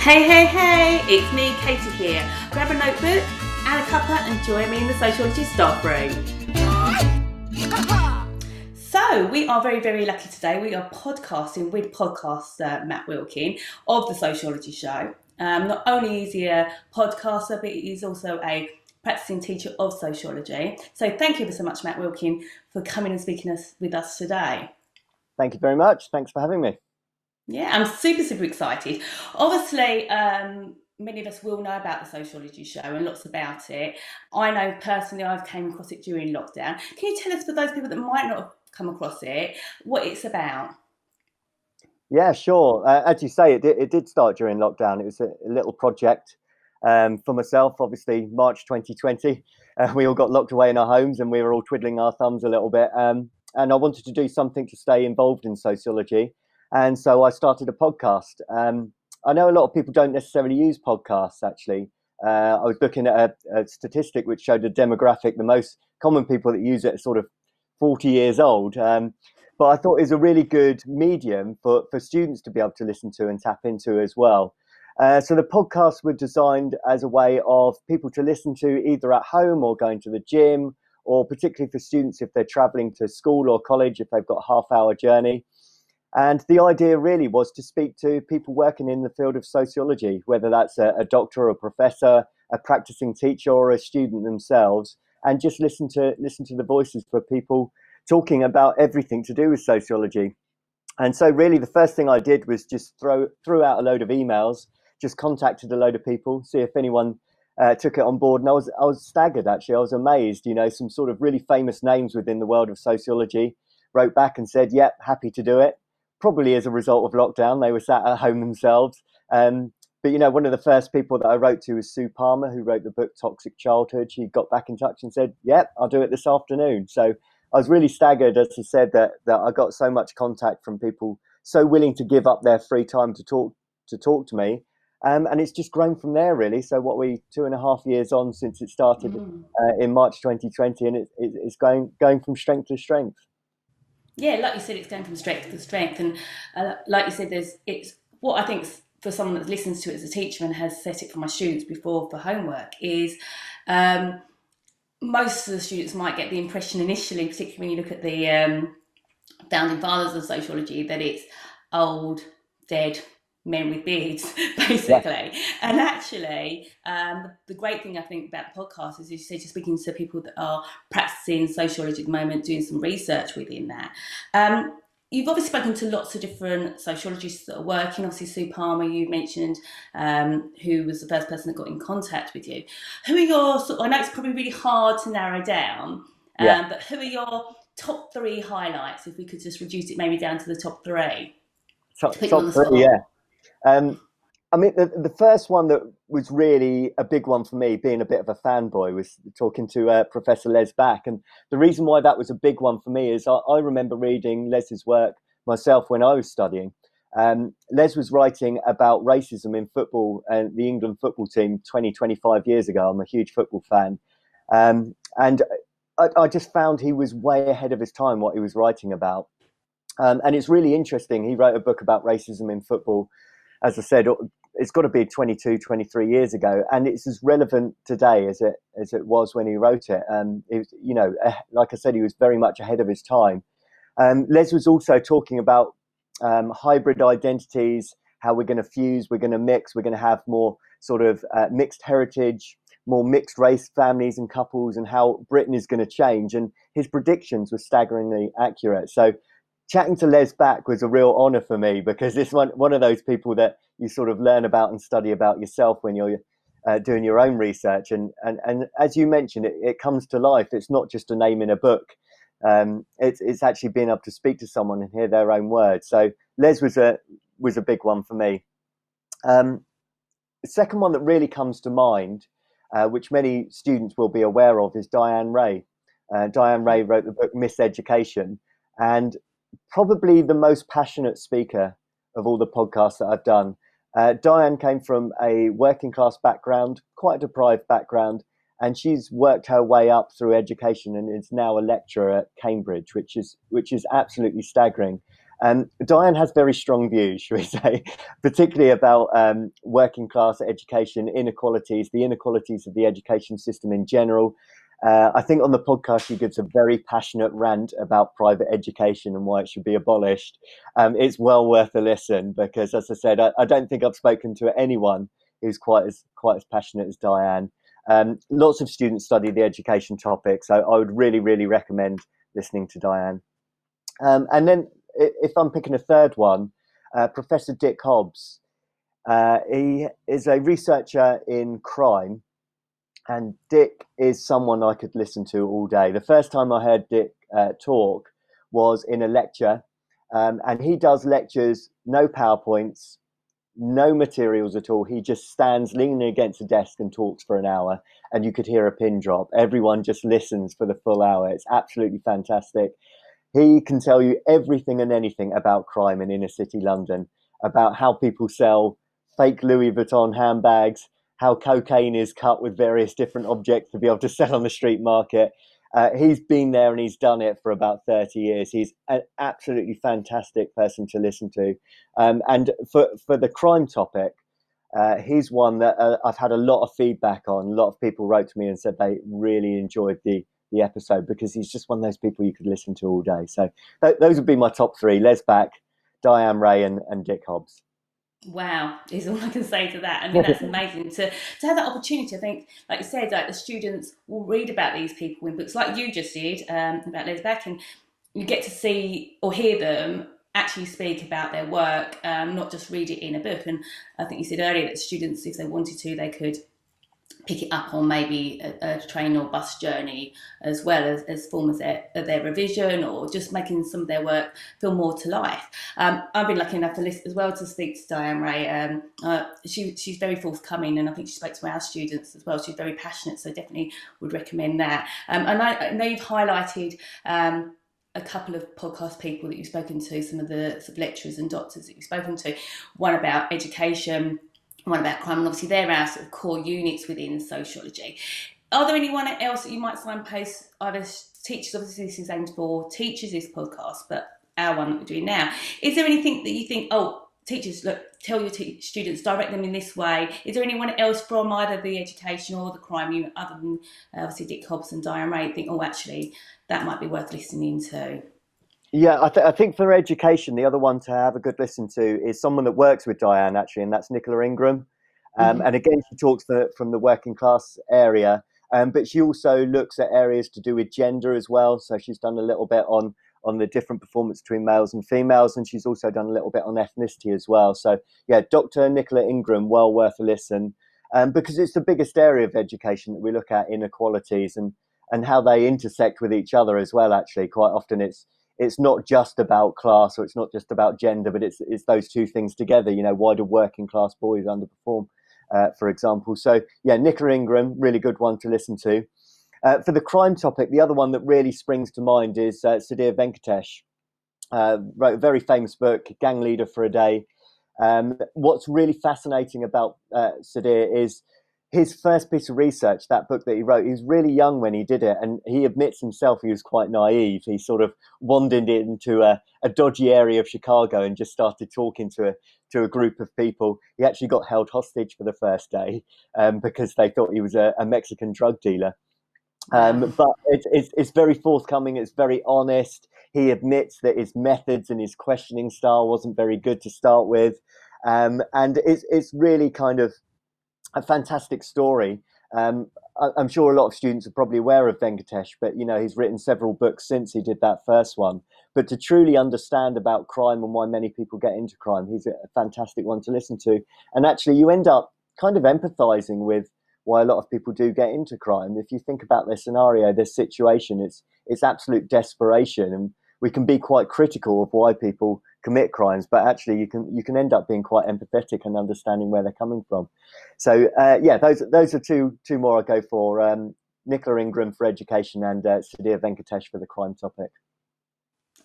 Hey, hey, hey, it's me, Katie here. Grab a notebook and a cuppa and join me in the Sociology staff room. So, we are very, very lucky today. We are podcasting with podcaster Matt Wilkin of the Sociology Show. Um, not only is he a podcaster, but he's also a practicing teacher of sociology. So, thank you so much, Matt Wilkin, for coming and speaking us, with us today. Thank you very much. Thanks for having me. Yeah, I'm super, super excited. Obviously, um, many of us will know about the sociology show and lots about it. I know personally I've came across it during lockdown. Can you tell us for those people that might not have come across it, what it's about? Yeah, sure. Uh, as you say, it did, it did start during lockdown. It was a, little project um, for myself, obviously, March 2020. Uh, we all got locked away in our homes and we were all twiddling our thumbs a little bit. Um, and I wanted to do something to stay involved in sociology. And so I started a podcast. Um, I know a lot of people don't necessarily use podcasts, actually. Uh, I was looking at a, a, statistic which showed a demographic, the most common people that use it are sort of 40 years old. Um, but I thought it was a really good medium for, for students to be able to listen to and tap into as well. Uh, so the podcasts were designed as a way of people to listen to either at home or going to the gym, or particularly for students if they're traveling to school or college, if they've got a half hour journey. And the idea really was to speak to people working in the field of sociology, whether that's a, a doctor or a professor, a practicing teacher or a student themselves, and just listen to listen to the voices for people talking about everything to do with sociology. And so really the first thing I did was just throw threw out a load of emails, just contacted a load of people, see if anyone uh, took it on board, and I was I was staggered actually. I was amazed. You know, some sort of really famous names within the world of sociology wrote back and said, "Yep, happy to do it." Probably as a result of lockdown. They were sat at home themselves. Um, but you know, one of the first people that I wrote to was Sue Palmer, who wrote the book Toxic Childhood. She got back in touch and said, "Yep, I'll do it this afternoon." So I was really staggered, as I said, that that I got so much contact from people so willing to give up their free time to talk to talk to me. Um, and it's just grown from there, really. So what we two and a half years on since it started mm. uh, in March 2020, and it, it, it's going going from strength to strength yeah, like you said, it's going from strength to strength, and uh, like you said, there's it's what I think for someone that listens to it as a teacher and has set it for my students before for homework is. Um, most of the students might get the impression initially, particularly when you look at the um, founding fathers of sociology, that it's old, dead, men with beards, basically. Yeah. And actually, um, the great thing I think about the podcast is, you say, just speaking to people that are practicing sociology at the moment, doing some research within that. Um, you've obviously spoken to lots of different sociologists that are working. Obviously, Sue Palmer, you mentioned, um, who was the first person that got in contact with you. Who are your, I know it's probably really hard to narrow down, um, yeah. but who are your top three highlights if we could just reduce it maybe down to the top three? Top, top three, yeah. Um, I mean, the, the first one that was really a big one for me, being a bit of a fanboy, was talking to uh, Professor Les Back. And the reason why that was a big one for me is I, I remember reading Les's work myself when I was studying. Um, Les was writing about racism in football and the England football team 20, 25 years ago. I'm a huge football fan. Um, and I, I, just found he was way ahead of his time, what he was writing about. Um, and it's really interesting. He wrote a book about racism in football as I said, it's got to be 22, 23 years ago, and it's as relevant today as it as it was when he wrote it. Um, you know, eh, like I said, he was very much ahead of his time. Um, Les was also talking about um, hybrid identities, how we're going to fuse, we're going to mix, we're going to have more sort of uh, mixed heritage, more mixed race families and couples, and how Britain is going to change. And his predictions were staggeringly accurate. So chatting to Les Back was a real honor for me because it's one, one of those people that you sort of learn about and study about yourself when you're uh, doing your own research. And, and, and as you mentioned, it, it comes to life. It's not just a name in a book. Um, it's, it's actually being able to speak to someone and hear their own words. So Les was a, was a big one for me. Um, the second one that really comes to mind, uh, which many students will be aware of, is Diane Reay. Uh, Diane Reay wrote the book Miseducation, and probably the most passionate speaker of all the podcasts that I've done. Uh, Diane came from a working class background, quite deprived background, and she's worked her way up through education and is now a lecturer at Cambridge, which is which is absolutely staggering. Um, Diane has very strong views, should we say, particularly about um, working class education inequalities, the inequalities of the education system in general. Uh, I think on the podcast she gives a very passionate rant about private education and why it should be abolished. Um, it's well worth a listen because, as I said, I, I, don't think I've spoken to anyone who's quite as quite as passionate as Diane. Um, lots of students study the education topic, so I would really, really recommend listening to Diane. Um, and then if I'm picking a third one, uh, Professor Dick Hobbs. Uh, he is a researcher in crime, and Dick is someone I could listen to all day. The first time I heard Dick uh, talk was in a lecture, um, and he does lectures, no PowerPoints, no materials at all. He just stands leaning against a desk and talks for an hour, and you could hear a pin drop. Everyone just listens for the full hour. It's absolutely fantastic. He can tell you everything and anything about crime in inner city London, about how people sell fake Louis Vuitton handbags, how cocaine is cut with various different objects to be able to sell on the street market. Uh, he's been there and he's done it for about 30 years. He's an absolutely fantastic person to listen to. Um, and for, for the crime topic, uh, he's one that uh, I've had a lot of feedback on. A lot of people wrote to me and said they really enjoyed the the episode because he's just one of those people you could listen to all day. So th- those would be my top three: Les Back, Diane Reay, and, and Dick Hobbs. Wow, is all I can say to that. I mean, that's amazing to to have that opportunity. I think, like you said, like the students will read about these people in books, like you just did um, about Les Back, and you get to see or hear them actually speak about their work, um, not just read it in a book. And I think you said earlier that students, if they wanted to, they could pick it up on maybe a, a, train or bus journey as well as, as form of their, of their revision or just making some of their work feel more to life. Um, I've been lucky enough to list as well to speak to Diane Reay. Um, uh, she, she's very forthcoming and I think she spoke to our students as well. She's very passionate, so definitely would recommend that. Um, and I, I, know you've highlighted um, a couple of podcast people that you've spoken to, some of the sort of lecturers and doctors that you've spoken to, one about education, one about crime, and obviously they're our sort of core units within sociology. Are there anyone else that you might signpost either teachers? Obviously, this is aimed for teachers. This podcast, but our one that we're doing now. Is there anything that you think? Oh, teachers, look, tell your students, direct them in this way. Is there anyone else from either the education or the crime unit, other than uh, obviously Dick Hobbs and Diane Reay, think, oh, actually, that might be worth listening to? Yeah, I, th- I, think for education, the other one to have a good listen to is someone that works with Diane actually, and that's Nicola Ingram. Um, mm-hmm. And again, she talks the, from the working class area, um, but she also looks at areas to do with gender as well. So she's done a little bit on on the different performance between males and females, and she's also done a little bit on ethnicity as well. So yeah, Dr. Nicola Ingram, well worth a listen, um, because it's the biggest area of education that we look at inequalities and and how they intersect with each other as well. Actually, quite often it's it's not just about class or it's not just about gender, but it's it's those two things together. You know, why do working class boys underperform, uh, for example? So yeah, Nicola Ingram, really good one to listen to. Uh, for the crime topic, the other one that really springs to mind is uh, Sudhir Venkatesh. Uh, wrote a very famous book, Gang Leader for a Day. Um, what's really fascinating about uh, Sudhir is his first piece of research, that book that he wrote, he was really young when he did it, and he admits himself he was quite naive. He sort of wandered into a, a dodgy area of Chicago and just started talking to a to a group of people. He actually got held hostage for the first day um, because they thought he was a, a Mexican drug dealer. Um, but it's, it's, it's very forthcoming. It's very honest. He admits that his methods and his questioning style wasn't very good to start with, um, and it's it's really kind of a fantastic story. Um, I, am sure a lot of students are probably aware of Venkatesh, but you know he's written several books since he did that first one. But to truly understand about crime and why many people get into crime, he's a fantastic one to listen to. And actually, you end up kind of empathizing with why a lot of people do get into crime. If you think about their scenario, their situation, it's it's absolute desperation, and we can be quite critical of why people commit crimes, but actually you can you can end up being quite empathetic and understanding where they're coming from. So uh, yeah, those those are two two more I go for. Um, Nicola Ingram for education and uh, Sudhir Venkatesh for the crime topic.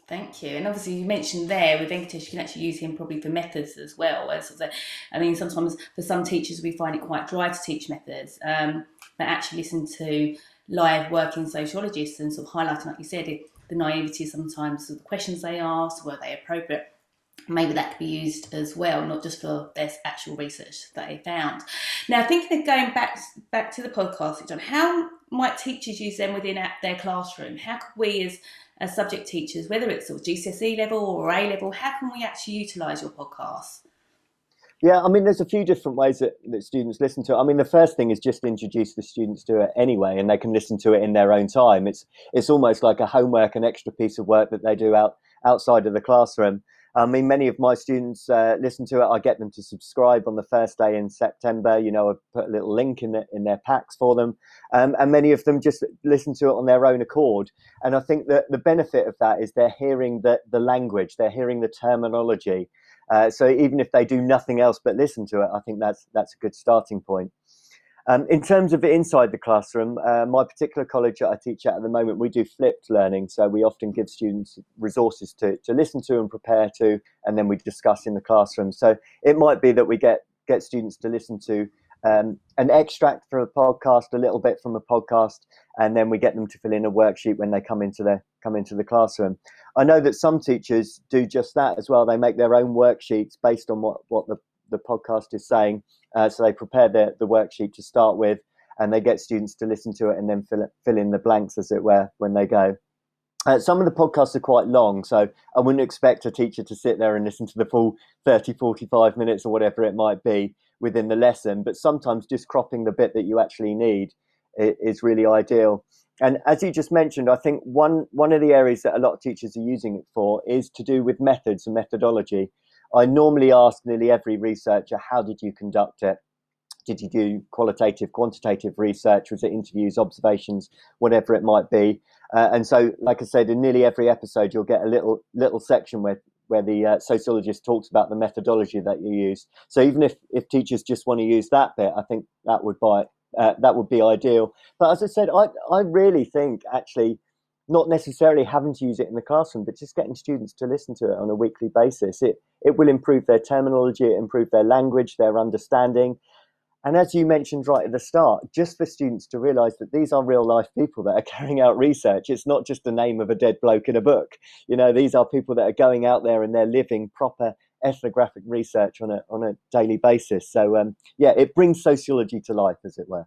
Thank you. And obviously, you mentioned there with Venkatesh, you can actually use him probably for methods as well. As I mean, sometimes for some teachers, we find it quite dry to teach methods, um, but actually listen to live working sociologists and sort of highlighting, like you said, it, the naivety sometimes of the questions they ask, were they appropriate? Maybe that could be used as well, not just for their actual research that they found. Now, thinking of going back back to the podcast you've how might teachers use them within their classroom? How could we, as as subject teachers, whether it's sort of GCSE level or A level, how can we actually utilise your podcast? Yeah, I mean, there's a few different ways that, that students listen to it. I mean, the first thing is just introduce the students to it anyway, and they can listen to it in their own time. It's it's almost like a homework, an extra piece of work that they do out outside of the classroom. I mean, many of my students uh, listen to it. I get them to subscribe on the first day in September. You know, I put a little link in the, in their packs for them, um, and many of them just listen to it on their own accord. And I think that the benefit of that is they're hearing the the language, they're hearing the terminology. Uh, so even if they do nothing else but listen to it, I think that's that's a good starting point. Um, in terms of inside the classroom, uh, my particular college that I teach at at the moment, we do flipped learning. So we often give students resources to, to listen to and prepare to, and then we discuss in the classroom. So it might be that we get get students to listen to um, an extract from a podcast, a little bit from a podcast, and then we get them to fill in a worksheet when they come into the come into the classroom. I know that some teachers do just that as well. They make their own worksheets based on what what the the podcast is saying. Uh, so they prepare the, the worksheet to start with, and they get students to listen to it and then fill, fill in the blanks, as it were, when they go. Uh, some of the podcasts are quite long, so I wouldn't expect a teacher to sit there and listen to the full 30, 45 minutes or whatever it might be within the lesson, but sometimes just cropping the bit that you actually need is really ideal. And as you just mentioned, I think one, one of the areas that a lot of teachers are using it for is to do with methods and methodology. I normally ask nearly every researcher, how did you conduct it? Did you do qualitative, quantitative research? Was it interviews, observations, whatever it might be? Uh, and so, like I said, in nearly every episode, you'll get a little little section where where the uh, sociologist talks about the methodology that you use. So even if if teachers just want to use that bit, I think that would buy uh, that would be ideal. But as I said, I I really think actually not necessarily having to use it in the classroom, but just getting students to listen to it on a weekly basis. It it will improve their terminology, it improve their language, their understanding. And as you mentioned right at the start, just for students to realize that these are real life people that are carrying out research. It's not just the name of a dead bloke in a book. You know, these are people that are going out there and they're living proper ethnographic research on a on a daily basis. So um, yeah, it brings sociology to life, as it were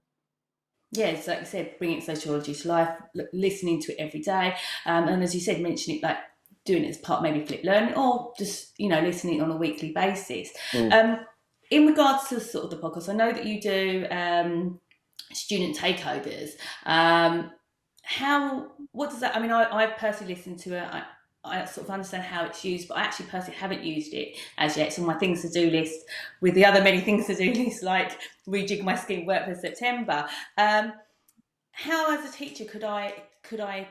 yeah, it's like you said, bringing sociology to life, listening to it every day, um, and as you said, mentioning it like doing it as part maybe flip learning or just you know listening on a weekly basis. Mm. Um, in regards to sort of the podcast, I know that you do um, student takeovers. Um, how what does that? I mean, I, I personally listened to it. I, I sort of understand how it's used, but I actually personally haven't used it as yet. On my things to do list with the other many things to do list, like rejig my scheme work for September. Um, how, as a teacher, could I could I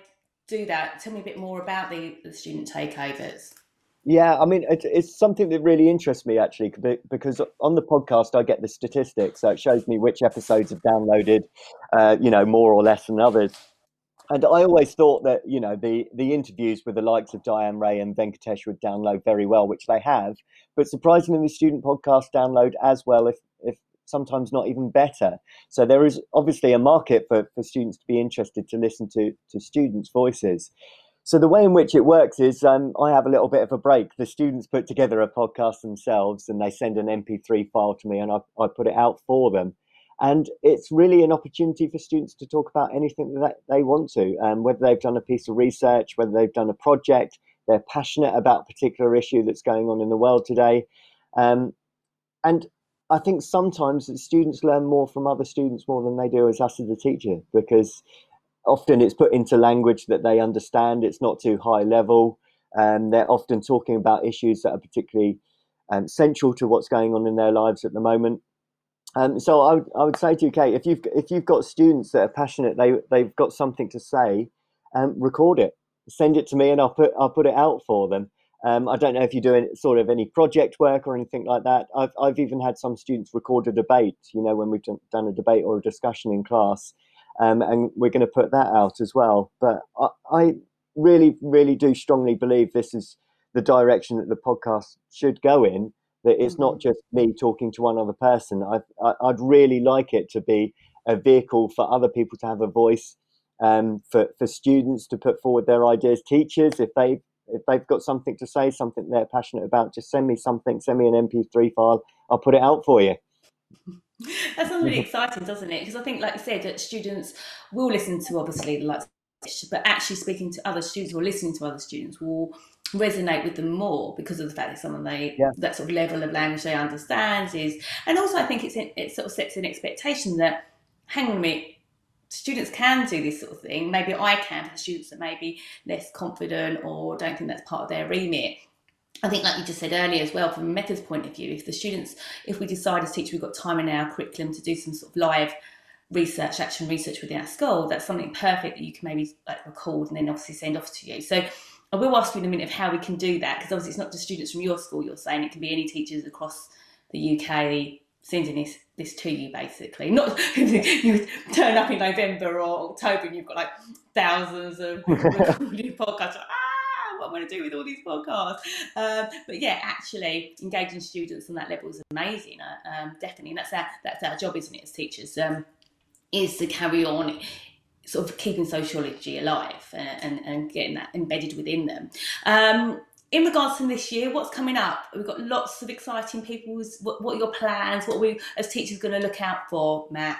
do that? Tell me a bit more about the, the student takeovers. Yeah, I mean, it, it's something that really interests me actually, because on the podcast I get the statistics, so it shows me which episodes have downloaded, uh, you know, more or less than others and I always thought that you know the the interviews with the likes of Diane Reay and Venkatesh would download very well, which they have. But surprisingly, the student podcasts download as well, if if sometimes not even better. So there is obviously a market for, for students to be interested to listen to to students' voices. So the way in which it works is um, I have a little bit of a break. The students put together a podcast themselves and they send an MP3 file to me and I, I put it out for them and it's really an opportunity for students to talk about anything that they want to, um, whether they've done a piece of research, whether they've done a project, they're passionate about a particular issue that's going on in the world today. Um, and I think sometimes students learn more from other students more than they do as us as a teacher because often it's put into language that they understand, it's not too high level. and they're often talking about issues that are particularly um, central to what's going on in their lives at the moment. Um, so I would, I would say to you, Kate, if you've if you've got students that are passionate, they they've got something to say, um, record it, send it to me, and I'll put I'll put it out for them. Um, I don't know if you're doing sort of any project work or anything like that. I've I've even had some students record a debate. You know, when we've done a debate or a discussion in class, um, and we're going to put that out as well. But I, I really really do strongly believe this is the direction that the podcast should go in that it's not mm-hmm. just me talking to one other person. I, I, would really like it to be a vehicle for other people to have a voice um, for for students to put forward their ideas. Teachers, if they if they've got something to say, something they're passionate about, just send me something. Send me an MP3 file. I'll put it out for you. That sounds really exciting, doesn't it? Because I think, like you said, that students will listen to obviously the likes, but actually speaking to other students or listening to other students will resonate with them more because of the fact that someone they yeah. that sort of level of language they understand is, and also I think it's it sort of sets an expectation that hang on a minute, students can do this sort of thing. Maybe I can for students that may be less confident or don't think that's part of their remit. I think, like you just said earlier as well, from a methods point of view, if the students, if we decide as teachers we've got time in our curriculum to do some sort of live research, action research within our school, that's something perfect that you can maybe like record and then obviously send off to you. So I will ask you in a minute of how we can do that because obviously it's not just students from your school. You're saying it can be any teachers across the UK sending this this to you basically. Not you turn up in November or October and you've got like thousands of recorded podcasts. Ah, what am I going to do with all these podcasts? Um, but yeah, actually engaging students on that level is amazing. Uh, um, definitely, and that's our that's our job, isn't it, as teachers? Um, is to carry on sort of keeping sociology alive and, and, and getting that embedded within them. Um, in regards to this year, what's coming up? We've got lots of exciting people. What, what are your plans? What are we as teachers going to look out for, Matt?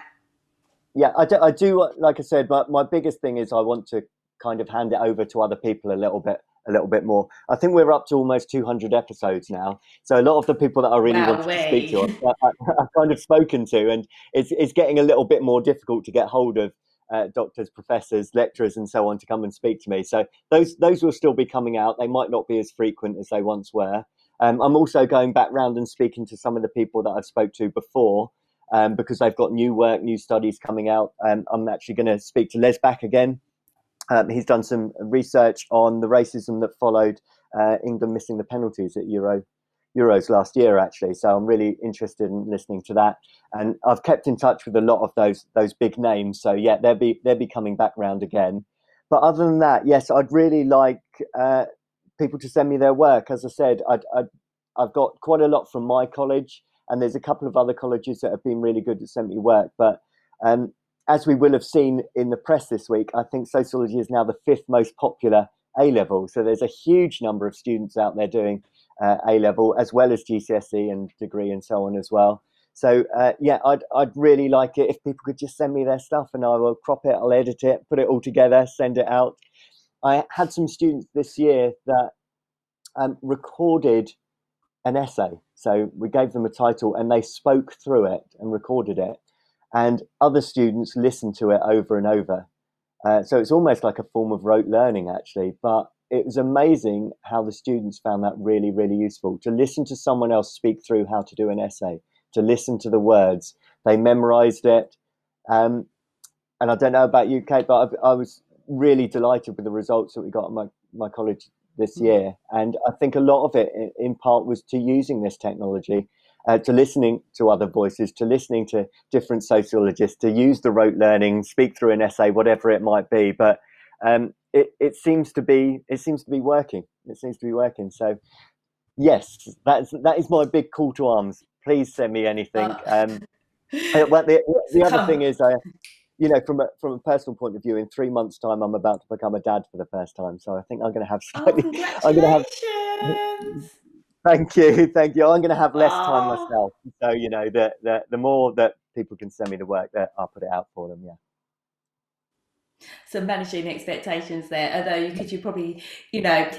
Yeah, I do, I do. Like I said, but my biggest thing is I want to kind of hand it over to other people a little bit a little bit more. I think we're up to almost 200 episodes now. So a lot of the people that I really wow, way. to speak to, I, have kind of spoken to, and it's, it's getting a little bit more difficult to get hold of uh, doctors, professors, lecturers, and so on to come and speak to me. So those those will still be coming out. They might not be as frequent as they once were. Um, I'm also going back round and speaking to some of the people that I've spoke to before um, because they've got new work, new studies coming out. Um, I'm actually going to speak to Les Back again. Um, he's done some research on the racism that followed uh, England missing the penalties at Euro Euros last year, actually. So I'm really interested in listening to that. And I've kept in touch with a lot of those those big names. So yeah, they'll be they'll be coming back round again. But other than that, yes, I'd really like uh, people to send me their work. As I said, i have got quite a lot from my college, and there's a couple of other colleges that have been really good to send me work. But um, as we will have seen in the press this week, I think sociology is now the fifth most popular A level. So there's a huge number of students out there doing uh, A level as well as GCSE and degree and so on as well. So uh, yeah, I'd I'd really like it if people could just send me their stuff and I will crop it, I'll edit it, put it all together, send it out. I had some students this year that um, recorded an essay. So we gave them a title and they spoke through it and recorded it, and other students listened to it over and over. Uh, so it's almost like a form of rote learning, actually. But it was amazing how the students found that really, really useful to listen to someone else speak through how to do an essay, to listen to the words. They memorized it. Um, and I don't know about you, Kate, but I, I, was really delighted with the results that we got at my, my college this mm. year. And I think a lot of it, in part, was to using this technology, uh, to listening to other voices, to listening to different sociologists, to use the rote learning, speak through an essay, whatever it might be. But um, it, it seems to be it seems to be working. It seems to be working. So yes, that's that is my big call to arms. Please send me anything. Oh. Um, well, the, the other thing is, I, you know, from a from a personal point of view, in three months' time, I'm about to become a dad for the first time. So I think I'm going to have oh, slightly. Oh, I'm going to have. Thank you, thank you. I'm going to have less oh. time myself. So you know, the, the the more that people can send me the work, that I'll put it out for them. Yeah. So managing expectations there, although you could you probably, you know,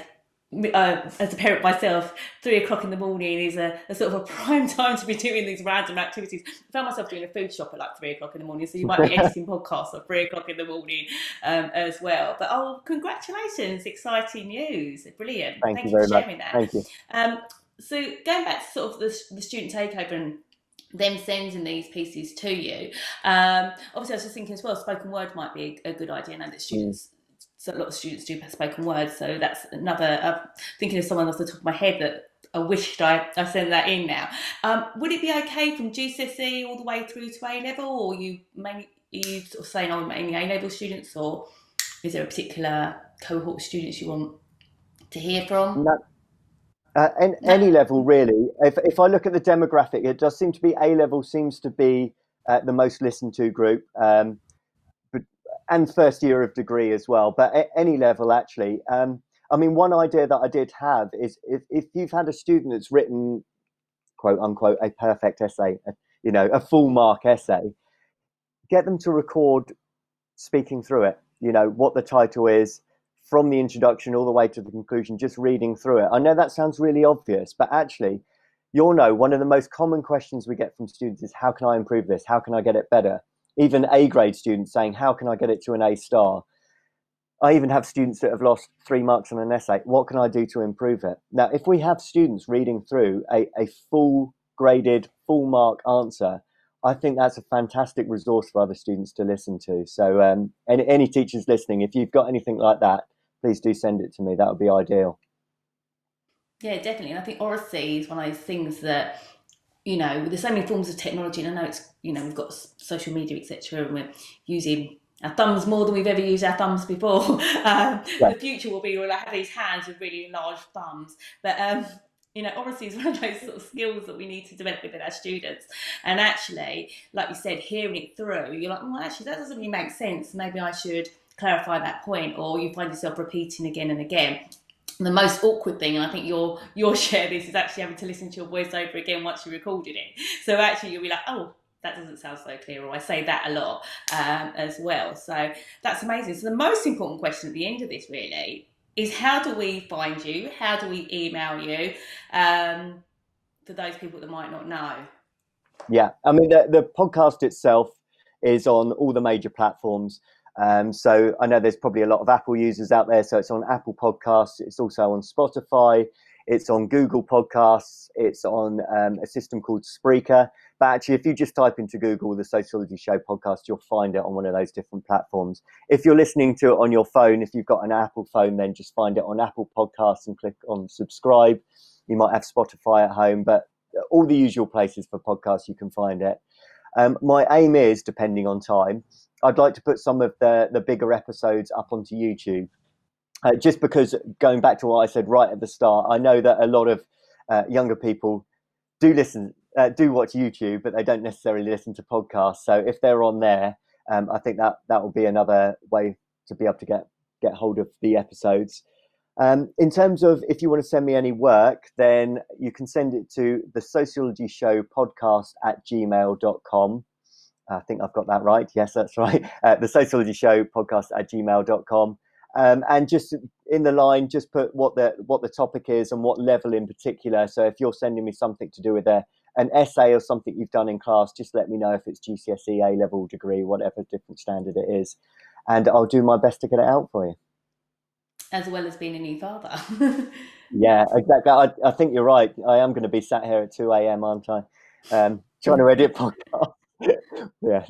uh, as a parent myself, three o'clock in the morning is a, a, sort of a prime time to be doing these random activities. I found myself doing a food shop at like three o'clock in the morning, so you might be editing podcasts at three o'clock in the morning um, as well. But oh, congratulations! Exciting news, brilliant. Thank, Thank you, you, for sharing much. that. Thank you. Um, so going back to sort of the, the student takeover and them sending these pieces to you. Um, obviously, I was just thinking as well, spoken word might be a, a good idea. I know that students, mm. so a lot of students do spoken word, so that's another. Uh, thinking of someone off the top of my head that I wished I, I sent that in now. Um, would it be okay from GCSE all the way through to A level, or you mainly you sort of saying oh mainly A level students, or is there a particular cohort of students you want to hear from? No, uh, and any level, really. If, if I look at the demographic, it does seem to be A level seems to be uh, the most listened to group. Um, but and first year of degree as well, but at any level actually. Um, I mean, one idea that I did have is if, if you've had a student that's written, quote unquote, a perfect essay, a, you know, a full mark essay, get them to record speaking through it. You know what the title is from the introduction all the way to the conclusion, just reading through it. I know that sounds really obvious, but actually, you'll know one of the most common questions we get from students is how can I improve this? How can I get it better? Even A grade students saying, how can I get it to an A star? I even have students that have lost three marks on an essay. What can I do to improve it? Now, if we have students reading through a, a full graded, full mark answer, I think that's a fantastic resource for other students to listen to. So, um, any, any teachers listening, if you've got anything like that, please do send it to me. That would be ideal. Yeah, definitely. And I think oracy is one of those things that, you know, there's so many forms of technology, and I know it's, you know, we've got social media, etc., and we're using our thumbs more than we've ever used our thumbs before. um, yeah. The future will be we'll have these hands with really large thumbs, but um, you know, oracy is one of those sort of skills that we need to develop within our students. And actually, like you said, hearing it through, you're like, well, actually, that doesn't really make sense. Maybe I should clarify that point, or you find yourself repeating again and again the most awkward thing, and I think you'll you'll share this, is actually having to listen to your voice over again once you recorded it. So actually, you'll be like, oh, that doesn't sound so clear, or I say that a lot um, as well. So that's amazing. So the most important question at the end of this really is how do we find you? How do we email you? Um, for those people that might not know. Yeah, I mean the, the podcast itself is on all the major platforms. Um, so I know there's probably a lot of Apple users out there. So it's on Apple Podcasts. It's also on Spotify. It's on Google Podcasts. It's on um, a system called Spreaker. But actually, if you just type into Google the Sociology Show podcast, you'll find it on one of those different platforms. If you're listening to it on your phone, if you've got an Apple phone, then just find it on Apple Podcasts and click on subscribe. You might have Spotify at home, but all the usual places for podcasts, you can find it. Um, my aim is, depending on time, I'd like to put some of the the bigger episodes up onto YouTube. Uh, just because going back to what I said right at the start, I know that a lot of uh, younger people do listen, uh, do watch YouTube, but they don't necessarily listen to podcasts. So if they're on there, um, I think that that will be another way to be able to get get hold of the episodes. Um, in terms of if you want to send me any work, then you can send it to the sociology show podcast at gmail.com. I think I've got that right. Yes, that's right. Uh, the Sociology Show podcast at gmail.com. Um, and just in the line, just put what the what the topic is and what level in particular. So if you're sending me something to do with a, an essay or something you've done in class, just let me know if it's GCSE, A level degree, whatever different standard it is, and I'll do my best to get it out for you. As well as being a new father. yeah, exactly. I, I, think you're right. I am going to be sat here at two a.m. aren't I? Um, trying to edit podcast. yeah,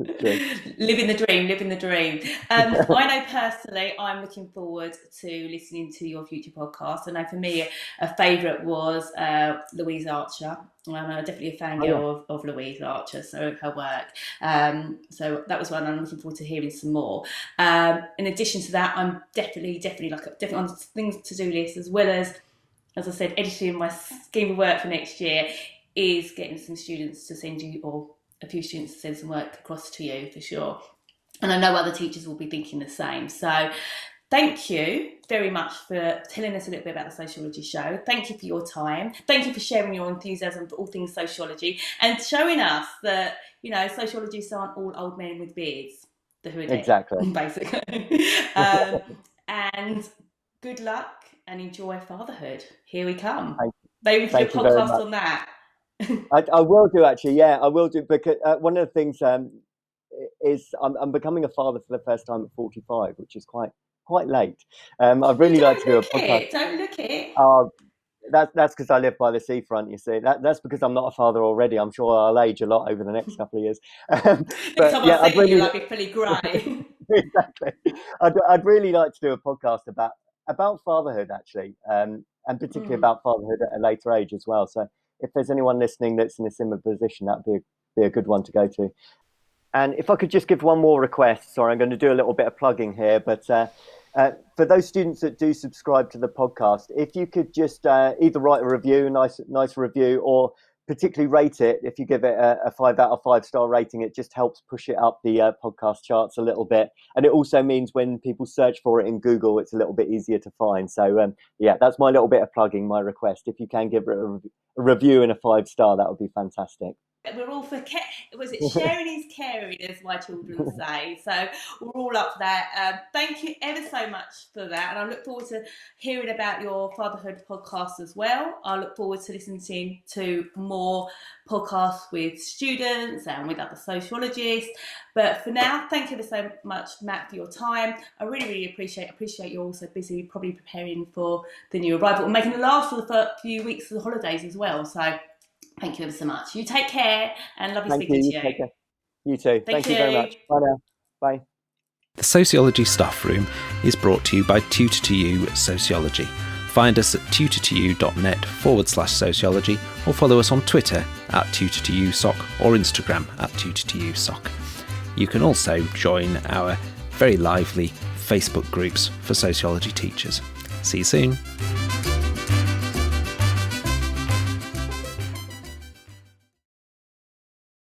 living the dream, living the dream. Um, I know personally, I'm looking forward to listening to your future podcast. I know for me, a favourite was uh, Louise Archer. I'm definitely a fangirl oh, yeah. of, of Louise Archer, so her work. Um, so that was one I'm looking forward to hearing some more. Um, in addition to that, I'm definitely, definitely like definitely on things to do list as well as, as I said, editing my scheme of work for next year is getting some students to send you or a few students to send some work across to you for sure. And I know other teachers will be thinking the same. So thank you very much for telling us a little bit about the sociology show. Thank you for your time. Thank you for sharing your enthusiasm for all things sociology and showing us that, you know, sociologists aren't all old men with beards. The who exactly. Basically. um, and good luck and enjoy fatherhood. Here we come. Maybe for a podcast on that. I, I, will do actually. Yeah, I will do because uh, one of the things um, is I'm, I'm, becoming a father for the first time at 45, which is quite quite late. Um, I'd really like to do a podcast. It, don't look it. Uh, that's that's because I live by the seafront. You see, that that's because I'm not a father already. I'm sure I'll age a lot over the next couple of years. Um, but yeah, I'd really like be fully grey. exactly. I'd, I'd really like to do a podcast about about fatherhood actually, um, and particularly mm. about fatherhood at a later age as well. So if there's anyone listening that's in a similar position, that'd be a, be a good one to go to. And if I could just give one more request, sorry, I'm going to do a little bit of plugging here, but uh, uh, for those students that do subscribe to the podcast, if you could just uh, either write a review, nice, nice review, or particularly rate it. If you give it a, a, five out of five star rating, it just helps push it up the uh, podcast charts a little bit. And it also means when people search for it in Google, it's a little bit easier to find. So, um, yeah, that's my little bit of plugging, my request. If you can give it a, a review and a five star, that would be fantastic we're all for care. was it sharing is caring as my children say. So we're all up for that. Um, thank you ever so much for that and i look forward to hearing about your fatherhood podcast as well. I look forward to listening to more podcasts with students and with other sociologists. But for now thank you ever so much matt for your time. I really really appreciate appreciate you're also busy probably preparing for the new arrival and making the last for the few weeks of the holidays as well. So Thank you ever so much. You take care and lovely Thank speaking you. to you. You too. Thank, Thank you. you very much. Bye now. Bye. The Sociology Staff Room is brought to you by tutor2u Sociology. Find us at tutor2u.net forward slash sociology or follow us on Twitter at tutor2usoc or Instagram at tutor2usoc. You can also join our very lively Facebook groups for sociology teachers. See you soon.